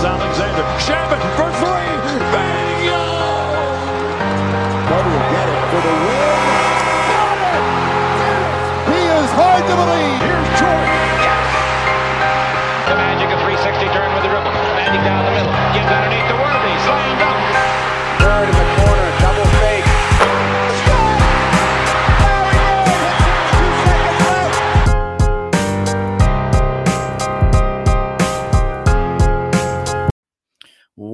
is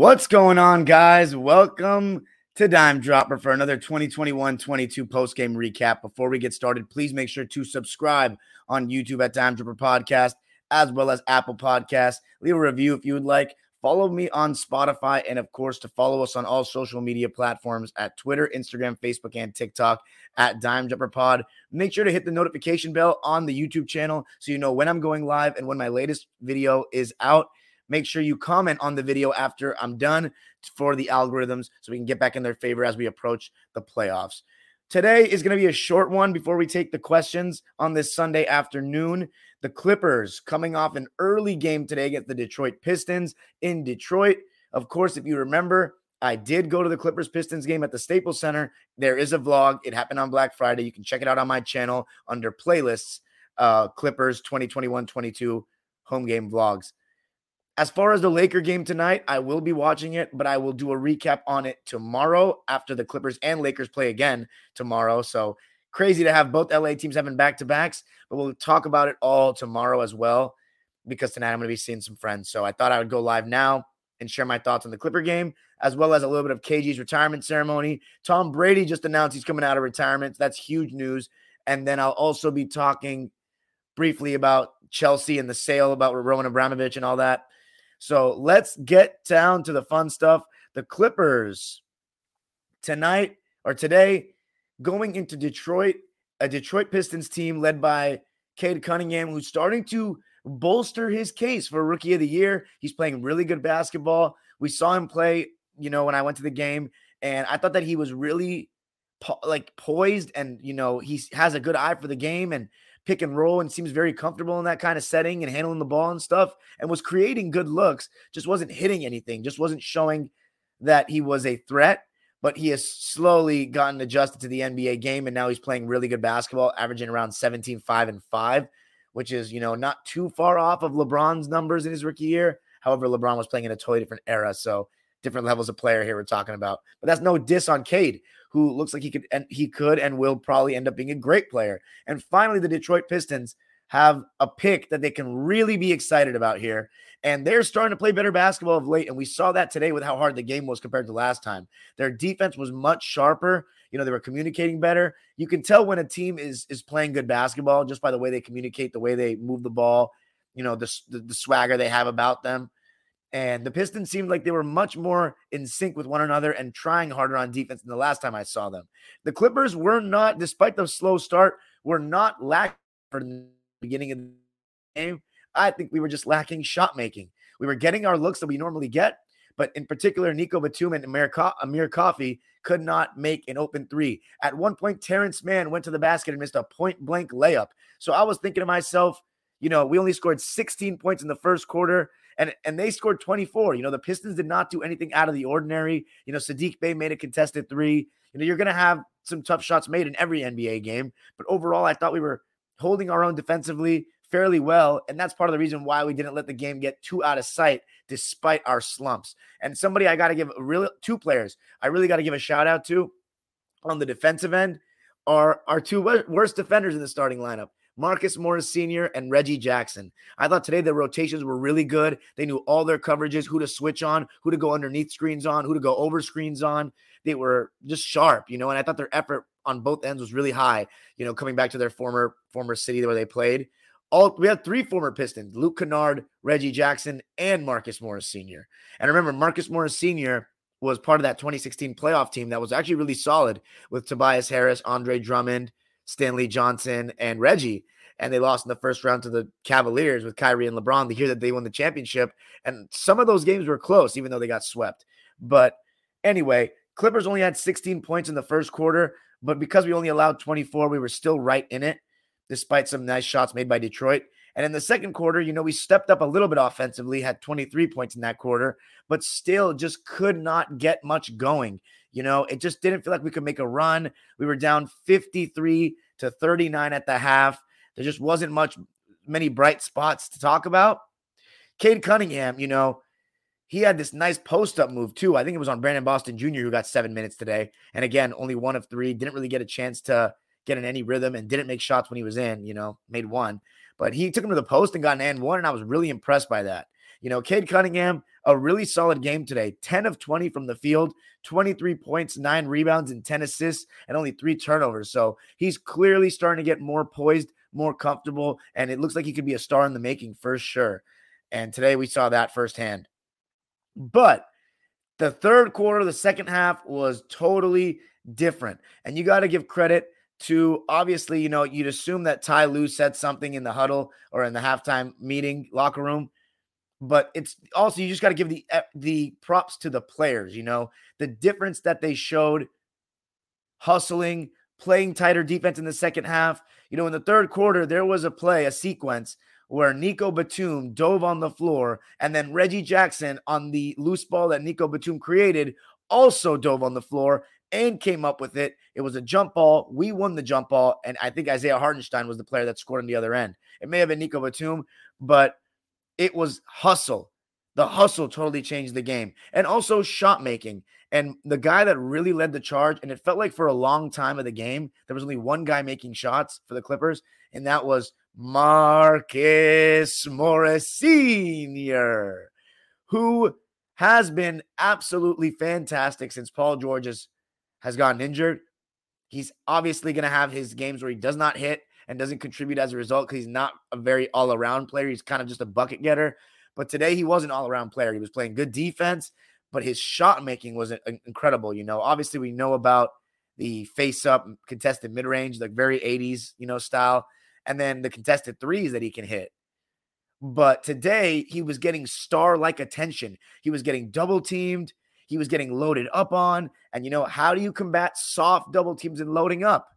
What's going on, guys? Welcome to Dime Dropper for another 2021 22 post game recap. Before we get started, please make sure to subscribe on YouTube at Dime Dropper Podcast as well as Apple Podcasts. Leave a review if you would like. Follow me on Spotify and, of course, to follow us on all social media platforms at Twitter, Instagram, Facebook, and TikTok at Dime Dropper Pod. Make sure to hit the notification bell on the YouTube channel so you know when I'm going live and when my latest video is out. Make sure you comment on the video after I'm done for the algorithms so we can get back in their favor as we approach the playoffs. Today is going to be a short one before we take the questions on this Sunday afternoon. The Clippers coming off an early game today against the Detroit Pistons in Detroit. Of course, if you remember, I did go to the Clippers Pistons game at the Staples Center. There is a vlog. It happened on Black Friday. You can check it out on my channel under playlists, uh, Clippers 2021 22 home game vlogs. As far as the Laker game tonight, I will be watching it, but I will do a recap on it tomorrow after the Clippers and Lakers play again tomorrow. So crazy to have both LA teams having back to backs, but we'll talk about it all tomorrow as well because tonight I'm going to be seeing some friends. So I thought I would go live now and share my thoughts on the Clipper game, as well as a little bit of KG's retirement ceremony. Tom Brady just announced he's coming out of retirement. That's huge news. And then I'll also be talking briefly about Chelsea and the sale about Roman Abramovich and all that. So let's get down to the fun stuff. The Clippers tonight or today going into Detroit, a Detroit Pistons team led by Cade Cunningham, who's starting to bolster his case for rookie of the year. He's playing really good basketball. We saw him play, you know, when I went to the game, and I thought that he was really po- like poised and, you know, he has a good eye for the game and pick and roll and seems very comfortable in that kind of setting and handling the ball and stuff and was creating good looks, just wasn't hitting anything, just wasn't showing that he was a threat. But he has slowly gotten adjusted to the NBA game and now he's playing really good basketball, averaging around 17, 5, and 5, which is, you know, not too far off of LeBron's numbers in his rookie year. However, LeBron was playing in a totally different era. So different levels of player here we're talking about. But that's no diss on Cade, who looks like he could and he could and will probably end up being a great player. And finally, the Detroit Pistons have a pick that they can really be excited about here. And they're starting to play better basketball of late. And we saw that today with how hard the game was compared to last time. Their defense was much sharper. You know, they were communicating better. You can tell when a team is is playing good basketball just by the way they communicate, the way they move the ball, you know, the, the, the swagger they have about them. And the Pistons seemed like they were much more in sync with one another and trying harder on defense than the last time I saw them. The Clippers were not, despite the slow start, were not lacking for the beginning of the game. I think we were just lacking shot making. We were getting our looks that we normally get, but in particular, Nico Batum and Amir, Co- Amir Coffey could not make an open three. At one point, Terrence Mann went to the basket and missed a point blank layup. So I was thinking to myself, you know, we only scored 16 points in the first quarter and and they scored 24. You know, the Pistons did not do anything out of the ordinary. You know, Sadiq Bey made a contested three. You know, you're going to have some tough shots made in every NBA game, but overall, I thought we were holding our own defensively fairly well, and that's part of the reason why we didn't let the game get too out of sight despite our slumps. And somebody I got to give real two players I really got to give a shout out to on the defensive end are our two worst defenders in the starting lineup. Marcus Morris Sr. and Reggie Jackson. I thought today the rotations were really good. They knew all their coverages, who to switch on, who to go underneath screens on, who to go over screens on. They were just sharp, you know, and I thought their effort on both ends was really high, you know, coming back to their former former city where they played. All we had three former Pistons: Luke Kennard, Reggie Jackson, and Marcus Morris Sr. And remember, Marcus Morris Sr. was part of that 2016 playoff team that was actually really solid with Tobias Harris, Andre Drummond, Stanley Johnson, and Reggie. And they lost in the first round to the Cavaliers with Kyrie and LeBron the year that they won the championship. And some of those games were close, even though they got swept. But anyway, Clippers only had 16 points in the first quarter, but because we only allowed 24, we were still right in it, despite some nice shots made by Detroit. And in the second quarter, you know, we stepped up a little bit offensively, had 23 points in that quarter, but still just could not get much going. You know, it just didn't feel like we could make a run. We were down 53 to 39 at the half. There just wasn't much, many bright spots to talk about. Cade Cunningham, you know, he had this nice post up move too. I think it was on Brandon Boston Jr., who got seven minutes today. And again, only one of three. Didn't really get a chance to get in any rhythm and didn't make shots when he was in, you know, made one. But he took him to the post and got an and one. And I was really impressed by that. You know, Cade Cunningham, a really solid game today 10 of 20 from the field, 23 points, nine rebounds, and 10 assists, and only three turnovers. So he's clearly starting to get more poised, more comfortable, and it looks like he could be a star in the making for sure. And today we saw that firsthand. But the third quarter, the second half was totally different. And you got to give credit to obviously, you know, you'd assume that Ty Lue said something in the huddle or in the halftime meeting locker room. But it's also you just got to give the eh, the props to the players, you know, the difference that they showed hustling, playing tighter defense in the second half. You know, in the third quarter, there was a play, a sequence where Nico Batum dove on the floor, and then Reggie Jackson on the loose ball that Nico Batum created also dove on the floor and came up with it. It was a jump ball. We won the jump ball, and I think Isaiah Hartenstein was the player that scored on the other end. It may have been Nico Batum, but it was hustle. The hustle totally changed the game, and also shot making. And the guy that really led the charge, and it felt like for a long time of the game, there was only one guy making shots for the Clippers, and that was Marcus Morris Sr., who has been absolutely fantastic since Paul George has, gotten injured. He's obviously going to have his games where he does not hit and doesn't contribute as a result because he's not a very all around player. He's kind of just a bucket getter. But today he was an all around player. He was playing good defense, but his shot making was incredible. You know, obviously we know about the face up contested mid range, like very 80s, you know, style and then the contested threes that he can hit. But today he was getting star like attention. He was getting double teamed. He was getting loaded up on. And you know, how do you combat soft double teams and loading up?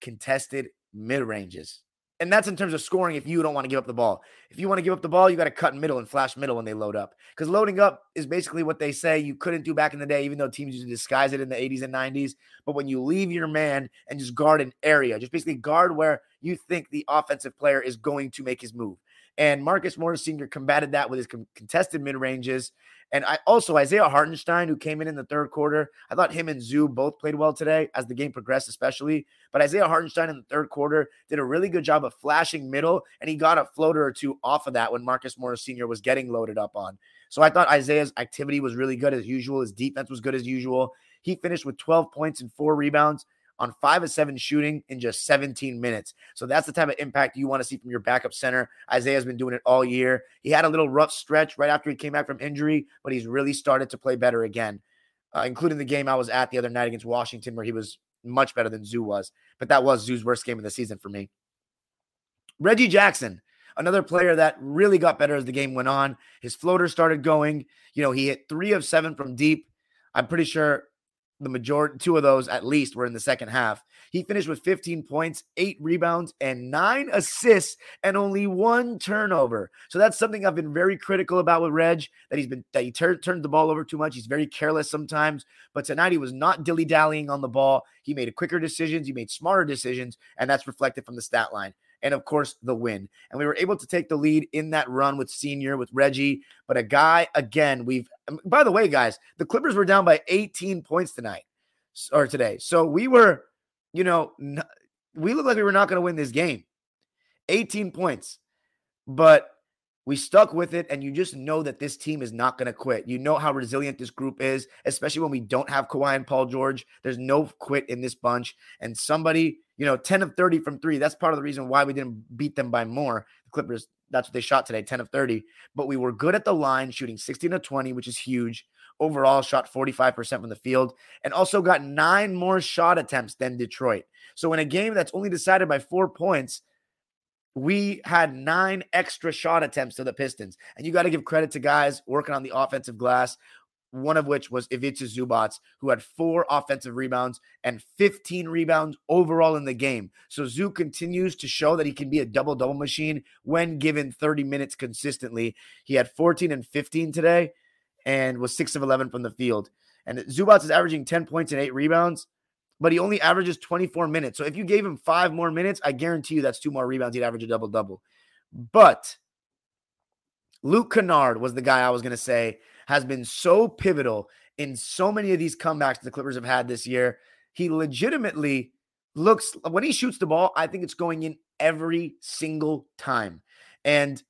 Contested mid ranges. And that's in terms of scoring if you don't want to give up the ball. If you want to give up the ball, you got to cut middle and flash middle when they load up. Because loading up is basically what they say you couldn't do back in the day, even though teams used to disguise it in the 80s and 90s. But when you leave your man and just guard an area, just basically guard where you think the offensive player is going to make his move. And Marcus Morris Sr. combated that with his contested mid ranges. And I also Isaiah Hartenstein, who came in in the third quarter. I thought him and Zoo both played well today as the game progressed, especially. But Isaiah Hartenstein in the third quarter did a really good job of flashing middle, and he got a floater or two off of that when Marcus Morris Sr. was getting loaded up on. So I thought Isaiah's activity was really good as usual. His defense was good as usual. He finished with 12 points and four rebounds on five of seven shooting in just 17 minutes. So that's the type of impact you want to see from your backup center. Isaiah's been doing it all year. He had a little rough stretch right after he came back from injury, but he's really started to play better again, uh, including the game I was at the other night against Washington, where he was much better than Zoo was. But that was Zoo's worst game of the season for me. Reggie Jackson, another player that really got better as the game went on. His floater started going. You know, he hit three of seven from deep. I'm pretty sure the majority, two of those at least were in the second half. He finished with 15 points, eight rebounds, and nine assists, and only one turnover. So that's something I've been very critical about with Reg. That he's been that he tur- turns the ball over too much. He's very careless sometimes. But tonight he was not dilly dallying on the ball. He made quicker decisions. He made smarter decisions, and that's reflected from the stat line and of course the win. And we were able to take the lead in that run with senior with Reggie, but a guy again, we've um, by the way, guys, the Clippers were down by 18 points tonight or today. So we were, you know, we looked like we were not going to win this game. 18 points. But we stuck with it, and you just know that this team is not going to quit. You know how resilient this group is, especially when we don't have Kawhi and Paul George. There's no quit in this bunch. And somebody, you know, 10 of 30 from three. That's part of the reason why we didn't beat them by more. The Clippers, that's what they shot today, 10 of 30. But we were good at the line, shooting 16 to 20, which is huge. Overall, shot 45% from the field and also got nine more shot attempts than Detroit. So in a game that's only decided by four points, we had nine extra shot attempts to the Pistons. And you got to give credit to guys working on the offensive glass. one of which was Ivica Zubac, who had four offensive rebounds and 15 rebounds overall in the game. So Zoo continues to show that he can be a double double machine when given 30 minutes consistently. He had 14 and 15 today and was 6 of 11 from the field. And Zubac is averaging 10 points and 8 rebounds, but he only averages 24 minutes. So if you gave him 5 more minutes, I guarantee you that's two more rebounds he'd average a double double. But Luke Kennard was the guy I was going to say has been so pivotal in so many of these comebacks the Clippers have had this year. He legitimately looks when he shoots the ball, I think it's going in every single time. And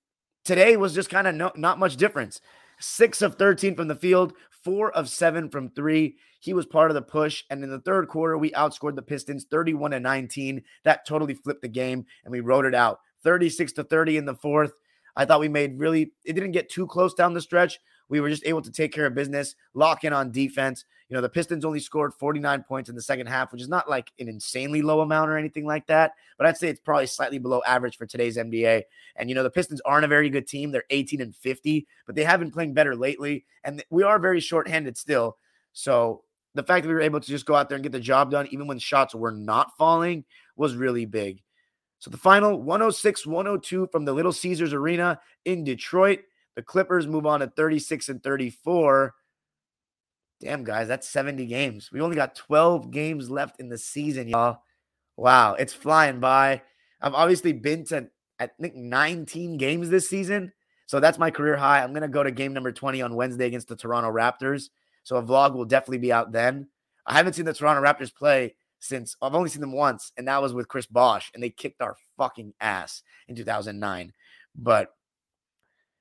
today was just kind of no, not much difference. Six of 13 from the field, four of seven from three. He was part of the push. And in the third quarter, we outscored the Pistons 31 to 19. That totally flipped the game and we wrote it out 36 to 30 in the fourth. I thought we made really, it didn't get too close down the stretch. We were just able to take care of business, lock in on defense. You know, the Pistons only scored 49 points in the second half, which is not like an insanely low amount or anything like that, but I'd say it's probably slightly below average for today's NBA. And, you know, the Pistons aren't a very good team. They're 18 and 50, but they have been playing better lately. And we are very shorthanded still. So the fact that we were able to just go out there and get the job done, even when shots were not falling, was really big. So the final 106 102 from the Little Caesars Arena in Detroit. The Clippers move on to 36 and 34. Damn, guys, that's 70 games. We only got 12 games left in the season, y'all. Wow, it's flying by. I've obviously been to, I think, 19 games this season. So that's my career high. I'm going to go to game number 20 on Wednesday against the Toronto Raptors. So a vlog will definitely be out then. I haven't seen the Toronto Raptors play since I've only seen them once, and that was with Chris Bosh, and they kicked our fucking ass in 2009. But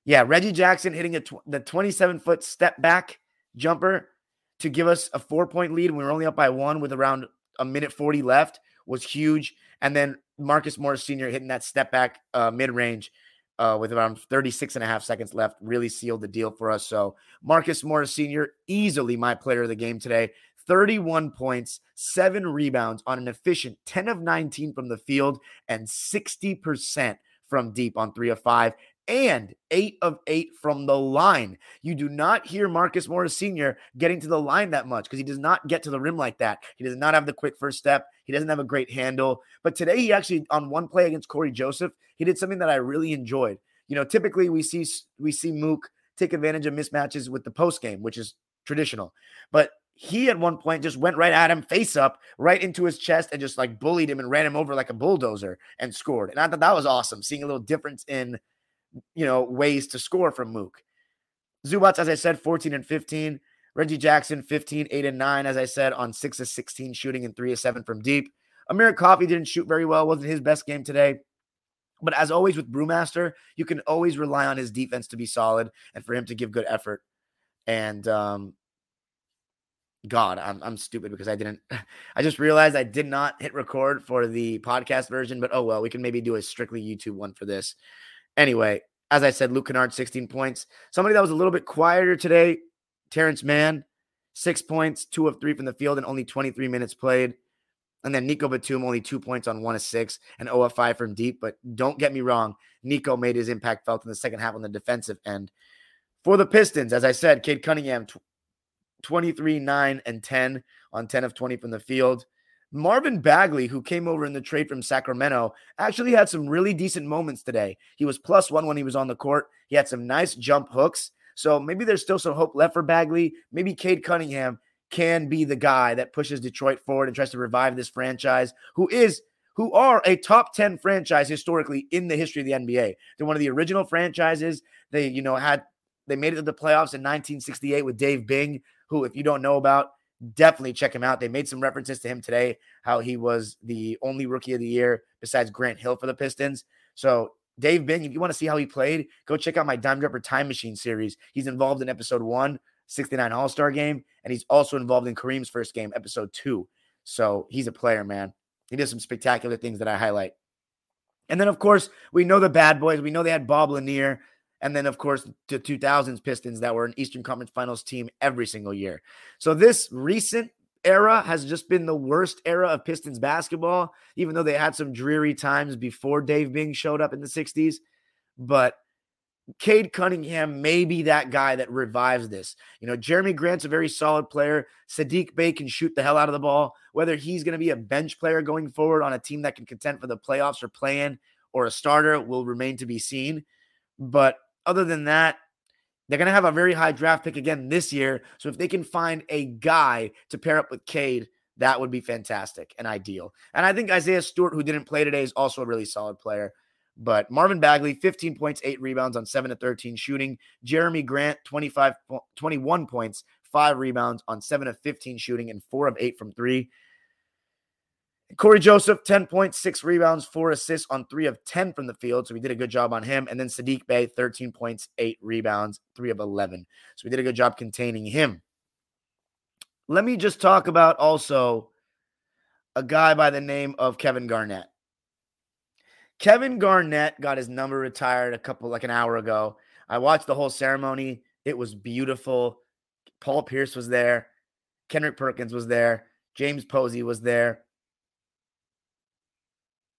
yeah, Reggie Jackson hitting a tw- the 27 foot step back jumper to give us a four point lead. We were only up by one with around a minute 40 left was huge. And then Marcus Morris Sr. hitting that step back uh, mid range uh, with around 36 and a half seconds left really sealed the deal for us. So Marcus Morris Sr. easily my player of the game today. 31 points, seven rebounds on an efficient 10 of 19 from the field and 60% from deep on three of five and eight of eight from the line. You do not hear Marcus Morris Sr. getting to the line that much because he does not get to the rim like that. He does not have the quick first step. He doesn't have a great handle. But today, he actually, on one play against Cory Joseph, he did something that I really enjoyed. You know, typically we see we see Mook take advantage of mismatches with the post game, which is traditional. But he at one point just went right at him face up right into his chest and just like bullied him and ran him over like a bulldozer and scored and i thought that was awesome seeing a little difference in you know ways to score from mook zubac as i said 14 and 15 reggie jackson 15 8 and 9 as i said on 6 of 16 shooting and 3 of 7 from deep amir coffey didn't shoot very well wasn't his best game today but as always with brewmaster you can always rely on his defense to be solid and for him to give good effort and um God, I'm I'm stupid because I didn't. I just realized I did not hit record for the podcast version, but oh well, we can maybe do a strictly YouTube one for this. Anyway, as I said, Luke Kennard, 16 points. Somebody that was a little bit quieter today, Terrence Mann, six points, two of three from the field, and only 23 minutes played. And then Nico Batum, only two points on one of six and 0 of five from deep. But don't get me wrong, Nico made his impact felt in the second half on the defensive end. For the Pistons, as I said, Cade Cunningham, 23, 9, and 10 on 10 of 20 from the field. Marvin Bagley, who came over in the trade from Sacramento, actually had some really decent moments today. He was plus one when he was on the court. He had some nice jump hooks. So maybe there's still some hope left for Bagley. Maybe Cade Cunningham can be the guy that pushes Detroit forward and tries to revive this franchise, who is who are a top 10 franchise historically in the history of the NBA. They're one of the original franchises. They, you know, had they made it to the playoffs in 1968 with Dave Bing, who, if you don't know about, definitely check him out. They made some references to him today, how he was the only rookie of the year besides Grant Hill for the Pistons. So, Dave Bing, if you want to see how he played, go check out my Dime Dropper Time Machine series. He's involved in episode one, 69 All Star game, and he's also involved in Kareem's first game, episode two. So, he's a player, man. He does some spectacular things that I highlight. And then, of course, we know the bad boys. We know they had Bob Lanier. And then, of course, the 2000s Pistons that were an Eastern Conference Finals team every single year. So this recent era has just been the worst era of Pistons basketball, even though they had some dreary times before Dave Bing showed up in the 60s. But Cade Cunningham may be that guy that revives this. You know, Jerami Grant's a very solid player. Sadiq Bey can shoot the hell out of the ball. Whether he's going to be a bench player going forward on a team that can contend for the playoffs or play in or a starter will remain to be seen. But other than that, they're going to have a very high draft pick again this year. So if they can find a guy to pair up with Cade, that would be fantastic and ideal. And I think Isaiah Stewart, who didn't play today, is also a really solid player. But Marvin Bagley, 15 points, eight rebounds on seven to 13 shooting. Jerami Grant, 25, 21 points, five rebounds on seven of 15 shooting, and four of eight from three. Cory Joseph, 10 points, six rebounds, four assists on three of 10 from the field. So we did a good job on him. And then Sadiq Bey, 13 points, eight rebounds, three of 11. So we did a good job containing him. Let me just talk about also a guy by the name of Kevin Garnett. Kevin Garnett got his number retired a couple, like an hour ago. I watched the whole ceremony. It was beautiful. Paul Pierce was there. Kendrick Perkins was there. James Posey was there.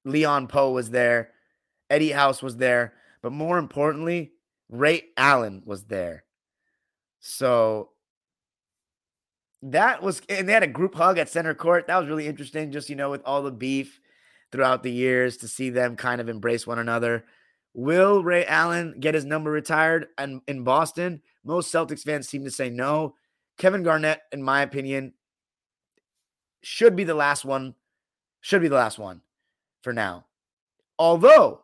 Leon Powe was there. Eddie House was there. But more importantly, Ray Allen was there. So that was, and they had a group hug at center court. That was really interesting, just, you know, with all the beef throughout the years to see them kind of embrace one another. Will Ray Allen get his number retired and in Boston? Most Celtics fans seem to say no. Kevin Garnett, in my opinion, should be the last one. Should be the last one for now. Although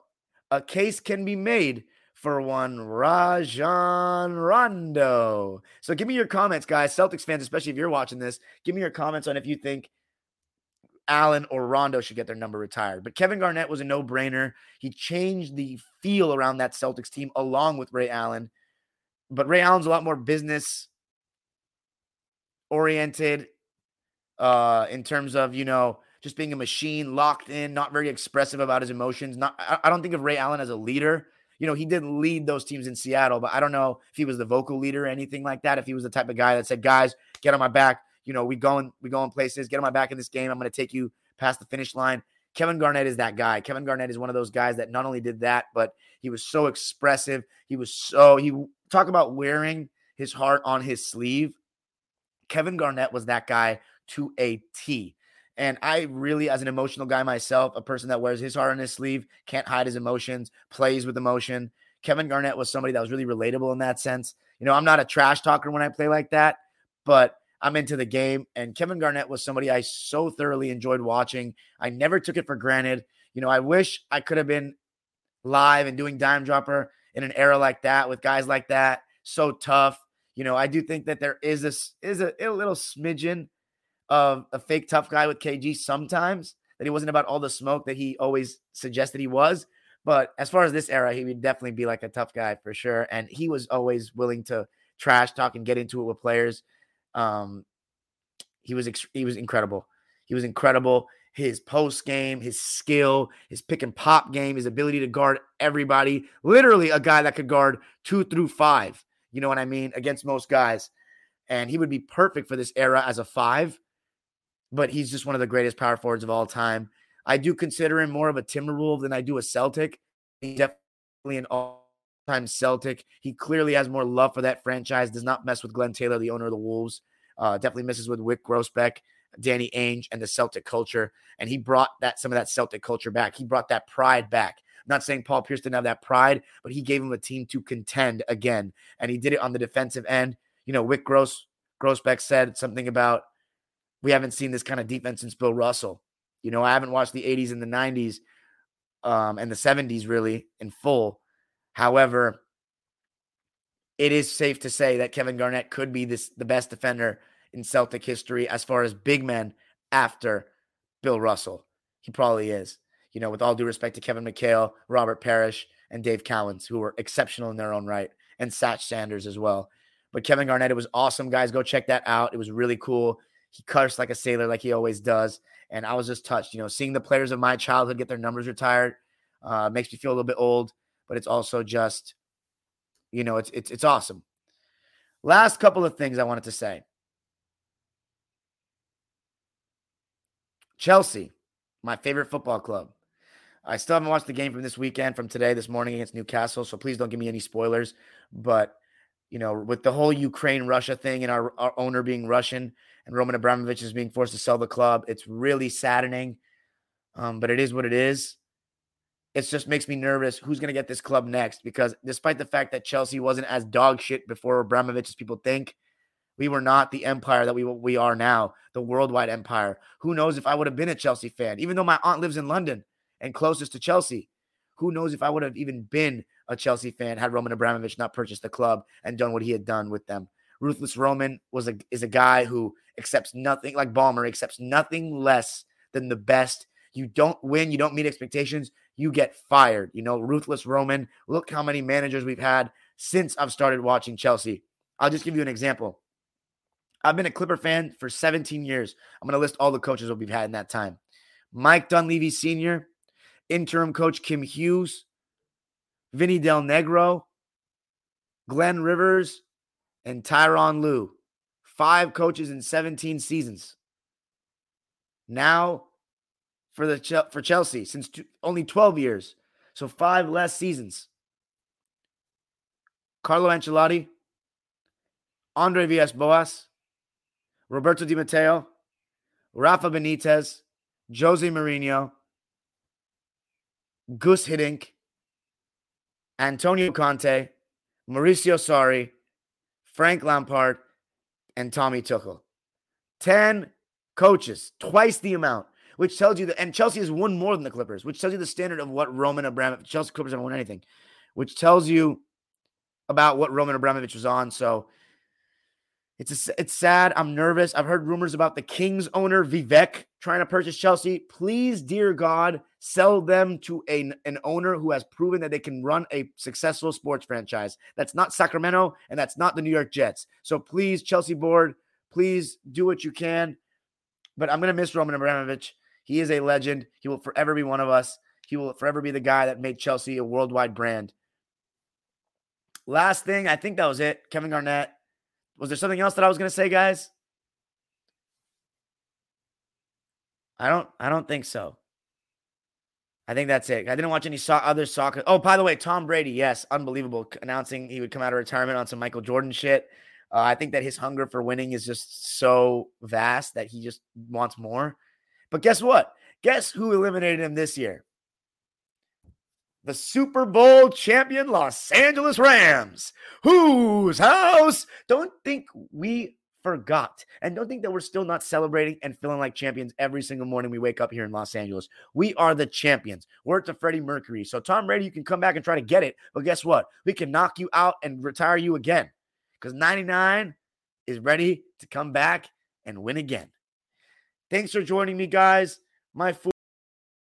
a case can be made for one Rajon Rondo. So give me your comments, guys. Celtics fans, especially if you're watching this, give me your comments on if you think Allen or Rondo should get their number retired. But Kevin Garnett was a no brainer. He changed the feel around that Celtics team along with Ray Allen. But Ray Allen's a lot more business oriented uh, in terms of, you know, just being a machine, locked in, not very expressive about his emotions. Not, I, don't think of Ray Allen as a leader. You know, he did lead those teams in Seattle, but I don't know if he was the vocal leader or anything like that. If he was the type of guy that said, guys, get on my back you know, we going we going places. Get on my back in this game. I'm going to take you past the finish line. Kevin Garnett is that guy. Kevin Garnett is one of those guys that not only did that, but he was so expressive. He was so he talk about wearing his heart on his sleeve. Kevin Garnett was that guy to a T. And I really, as an emotional guy myself, a person that wears his heart on his sleeve, can't hide his emotions, plays with emotion. Kevin Garnett was somebody that was really relatable in that sense. You know, I'm not a trash talker when I play like that, but I'm into the game. And Kevin Garnett was somebody I so thoroughly enjoyed watching. I never took it for granted. You know, I wish I could have been live and doing dime dropper in an era like that with guys like that. So tough. You know, I do think that there is this is a, a little smidgen of a fake tough guy with KG sometimes. That he wasn't about all the smoke that he always suggested he was. But as far as this era, he would definitely be like a tough guy for sure. And he was always willing to trash talk and get into it with players. Um, he was ex- he was incredible. He was incredible. His post game, his skill, his pick and pop game, his ability to guard everybody. Literally a guy that could guard two through five. You know what I mean? Against most guys. And he would be perfect for this era as a five. But he's just one of the greatest power forwards of all time. I do consider him more of a Timberwolf than I do a Celtic. He's definitely an all time Celtic. He clearly has more love for that franchise. Does not mess with Glen Taylor, the owner of the Wolves. Uh, definitely misses with Wyc Grousbeck, Danny Ainge, and the Celtic culture. And he brought that some of that Celtic culture back. He brought that pride back. I'm not saying Paul Pierce didn't have that pride, but he gave him a team to contend again, and he did it on the defensive end. You know, Wyc Gross Grousbeck said something about we haven't seen this kind of defense since Bill Russell. You know, I haven't watched the 80s and the 90s um, and the 70s really in full. However, it is safe to say that Kevin Garnett could be this the best defender in Celtic history as far as big men after Bill Russell. He probably is. You know, with all due respect to Kevin McHale, Robert Parish, and Dave Cowens, who were exceptional in their own right, and Satch Sanders as well. But Kevin Garnett, it was awesome, guys. Go check that out. It was really cool. He cursed like a sailor, like he always does. And I was just touched. You know, seeing the players of my childhood get their numbers retired uh, makes me feel a little bit old, but it's also just you know, it's it's it's awesome. Last couple of things I wanted to say. Chelsea, my favorite football club. I still haven't watched the game from this weekend, from today, this morning against Newcastle. So please don't give me any spoilers. But, you know, with the whole Ukraine Russia thing and our, our owner being Russian and Roman Abramovich is being forced to sell the club, it's really saddening. Um, but it is what it is. It just makes me nervous who's going to get this club next because despite the fact that Chelsea wasn't as dog shit before Abramovich as people think, we were not the empire that we we are now, the worldwide empire. Who knows if I would have been a Chelsea fan, even though my aunt lives in London and closest to Chelsea. Who knows if I would have even been a Chelsea fan had Roman Abramovich not purchased the club and done what he had done with them. Ruthless Roman was a is a guy who accepts nothing like Ballmer accepts nothing less than the best. You don't win, you don't meet expectations, you get fired. You know, Ruthless Roman. Look how many managers we've had since I've started watching Chelsea. I'll just give you an example. I've been a Clipper fan for 17 years. I'm going to list all the coaches that we've had in that time. Mike Dunleavy Sr., interim coach Kim Hughes, Vinny Del Negro, Glenn Rivers, and Tyronn Lue. Five coaches in 17 seasons. Now for the for Chelsea since only 12 years. So five less seasons. Carlo Ancelotti, Andre Villas-Boas, Roberto Di Matteo, Rafa Benitez, Jose Mourinho, Guus Hiddink, Antonio Conte, Maurizio Sarri, Frank Lampard, and Tommy Tuchel. 10 coaches, twice the amount, which tells you that, and Chelsea has won more than the Clippers, which tells you the standard of what Roman Abramovich, Chelsea Clippers haven't won anything, which tells you about what Roman Abramovich was on. So it's a, it's sad. I'm nervous. I've heard rumors about the Kings owner Vivek trying to purchase Chelsea. Please, dear God, sell them to a, an owner who has proven that they can run a successful sports franchise. That's not Sacramento and that's not the New York Jets. So please, Chelsea board, please do what you can. But I'm going to miss Roman Abramovich. He is a legend. He will forever be one of us. He will forever be the guy that made Chelsea a worldwide brand. Last thing, I think that was it. Kevin Garnett was there something else that I was going to say, guys? I don't. I don't think so. I think that's it. I didn't watch any so- other soccer. Oh, by the way, Tom Brady, yes, unbelievable, announcing he would come out of retirement on some Michael Jordan shit. Uh, I think that his hunger for winning is just so vast that he just wants more. But guess what? Guess who eliminated him this year? The Super Bowl champion Los Angeles Rams, whose house don't think we forgot. And don't think that we're still not celebrating and feeling like champions every single morning we wake up here in Los Angeles. We are the champions. We're to Freddie Mercury. So, Tom Brady, you can come back and try to get it. But guess what? We can knock you out and retire you again because 99 is ready to come back and win again. Thanks for joining me, guys. My